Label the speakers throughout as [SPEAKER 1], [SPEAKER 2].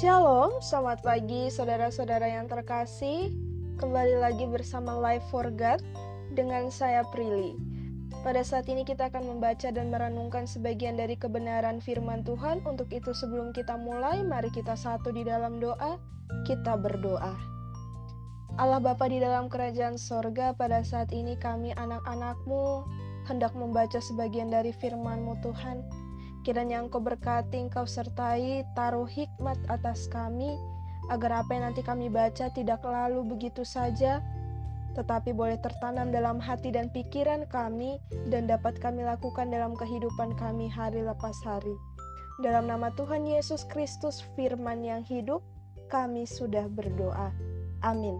[SPEAKER 1] Shalom, selamat pagi saudara-saudara yang terkasih. Kembali lagi bersama Life for God dengan saya Prilly. Pada saat ini kita akan membaca dan merenungkan sebagian dari kebenaran firman Tuhan. Untuk itu sebelum kita mulai, mari kita satu di dalam doa. Kita berdoa. Allah Bapa di dalam kerajaan sorga, pada saat ini kami anak-anakmu hendak membaca sebagian dari firman-Mu Tuhan. Kiranya Engkau berkati, Engkau sertai, taruh hikmat atas kami, agar apa yang nanti kami baca tidak lalu begitu saja, tetapi boleh tertanam dalam hati dan pikiran kami, dan dapat kami lakukan dalam kehidupan kami hari lepas hari. Dalam nama Tuhan Yesus Kristus, firman yang hidup, kami sudah berdoa. Amin.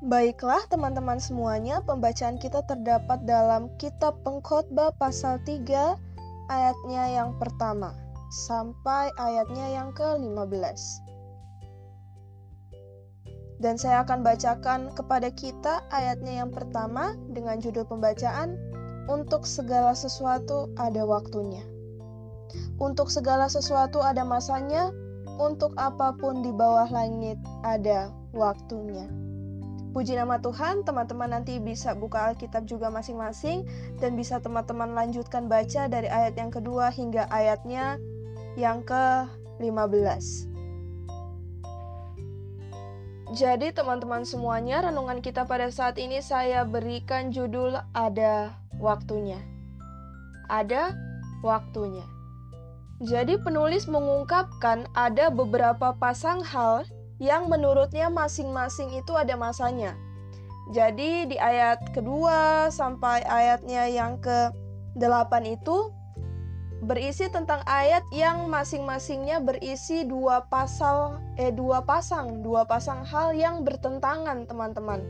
[SPEAKER 1] Baiklah teman-teman semuanya, pembacaan kita terdapat dalam kitab pengkhotbah pasal 3 ayatnya yang pertama sampai ayatnya yang ke-15. Dan saya akan bacakan kepada kita ayatnya yang pertama dengan judul pembacaan Untuk segala sesuatu ada waktunya. Untuk segala sesuatu ada masanya, untuk apa pun di bawah langit ada waktunya. Puji nama Tuhan, teman-teman nanti bisa buka Alkitab juga masing-masing dan bisa teman-teman lanjutkan baca dari ayat yang kedua hingga ayatnya yang ke-15. Jadi teman-teman semuanya, renungan kita pada saat ini saya berikan judul ada waktunya. Ada waktunya. Jadi penulis mengungkapkan ada beberapa pasang hal yang menurutnya masing-masing itu ada masanya. Jadi di ayat kedua sampai ayatnya yang ke-8 itu berisi tentang ayat yang masing-masingnya berisi dua pasal eh dua pasang, dua pasang hal yang bertentangan, teman-teman.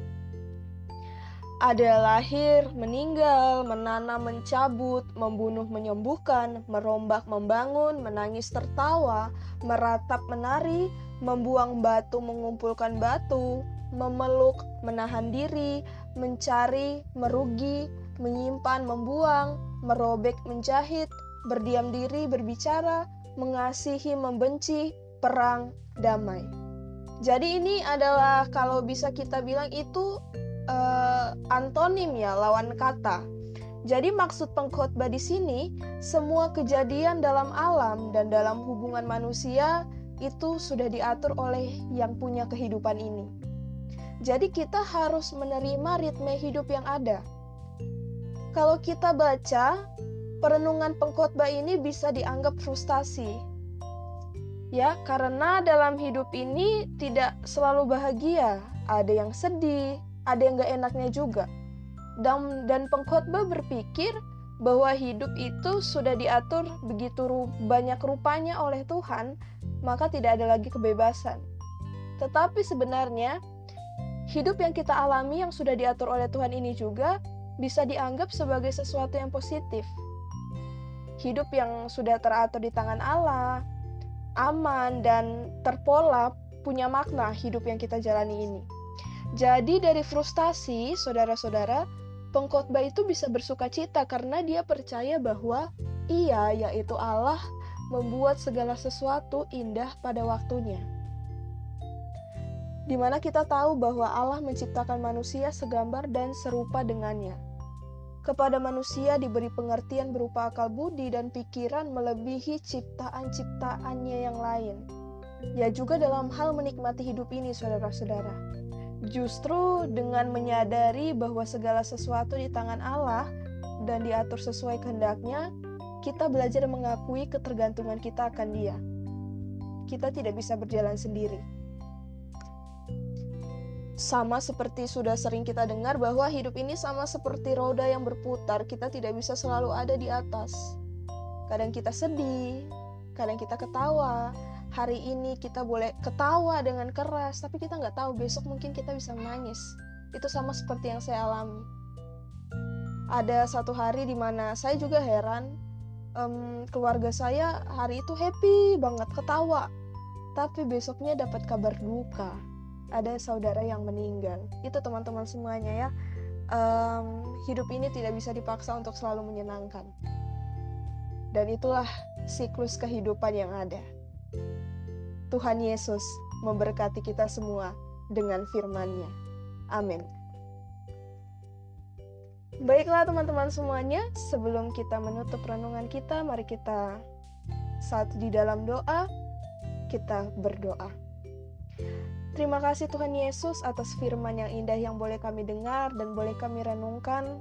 [SPEAKER 1] Ada lahir, meninggal, menanam, mencabut, membunuh, menyembuhkan, merombak, membangun, menangis, tertawa, meratap, menari, membuang batu, mengumpulkan batu, memeluk, menahan diri, mencari, merugi, menyimpan, membuang, merobek, menjahit, berdiam diri, berbicara, mengasihi, membenci, perang, damai. Jadi ini adalah kalau bisa kita bilang itu uh, antonim ya, lawan kata. Jadi maksud pengkhotbah di sini semua kejadian dalam alam dan dalam hubungan manusia itu sudah diatur oleh yang punya kehidupan ini. Jadi kita harus menerima ritme hidup yang ada. Kalau kita baca, perenungan pengkhotbah ini bisa dianggap frustasi. Ya, karena dalam hidup ini tidak selalu bahagia, ada yang sedih, ada yang gak enaknya juga. Dan, dan pengkhotbah berpikir bahwa hidup itu sudah diatur begitu banyak rupanya oleh Tuhan, maka tidak ada lagi kebebasan. Tetapi sebenarnya, hidup yang kita alami yang sudah diatur oleh Tuhan ini juga bisa dianggap sebagai sesuatu yang positif. Hidup yang sudah teratur di tangan Allah, aman dan terpola punya makna hidup yang kita jalani ini. Jadi dari frustasi, saudara-saudara, pengkhotbah itu bisa bersuka cita karena dia percaya bahwa ia, yaitu Allah, membuat segala sesuatu indah pada waktunya. Di mana kita tahu bahwa Allah menciptakan manusia segambar dan serupa dengannya. Kepada manusia diberi pengertian berupa akal budi dan pikiran melebihi ciptaan-ciptaannya yang lain. Ya juga dalam hal menikmati hidup ini, saudara-saudara Justru dengan menyadari bahwa segala sesuatu di tangan Allah dan diatur sesuai kehendaknya, kita belajar mengakui ketergantungan kita akan Dia. Kita tidak bisa berjalan sendiri. Sama seperti sudah sering kita dengar bahwa hidup ini sama seperti roda yang berputar, kita tidak bisa selalu ada di atas. Kadang kita sedih, kadang kita ketawa, hari ini kita boleh ketawa dengan keras, tapi kita nggak tahu besok mungkin kita bisa menangis. Itu sama seperti yang saya alami. Ada satu hari di mana saya juga heran, um, keluarga saya hari itu happy banget ketawa, tapi besoknya dapat kabar duka. Ada saudara yang meninggal. Itu teman-teman semuanya ya. Um, hidup ini tidak bisa dipaksa untuk selalu menyenangkan. Dan itulah siklus kehidupan yang ada. Tuhan Yesus memberkati kita semua dengan firman-Nya. Amin. Baiklah teman-teman semuanya, sebelum kita menutup renungan kita, mari kita saat di dalam doa, kita berdoa. Terima kasih Tuhan Yesus atas firman yang indah yang boleh kami dengar dan boleh kami renungkan.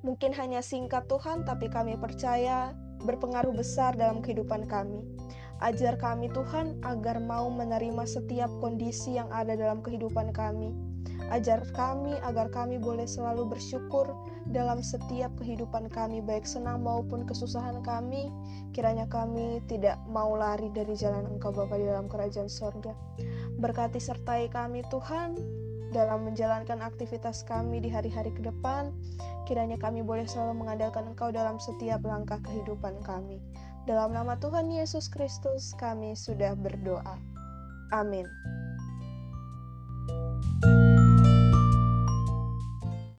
[SPEAKER 1] Mungkin hanya singkat Tuhan, tapi kami percaya berpengaruh besar dalam kehidupan kami. Ajar kami Tuhan agar mau menerima setiap kondisi yang ada dalam kehidupan kami Ajar kami agar kami boleh selalu bersyukur dalam setiap kehidupan kami, baik senang maupun kesusahan kami. Kiranya kami tidak mau lari dari jalan Engkau Bapa di dalam kerajaan sorga. Berkati sertai kami Tuhan dalam menjalankan aktivitas kami di hari-hari ke depan. Kiranya kami boleh selalu mengandalkan Engkau dalam setiap langkah kehidupan kami. Dalam nama Tuhan Yesus Kristus, kami sudah berdoa. Amin. thank you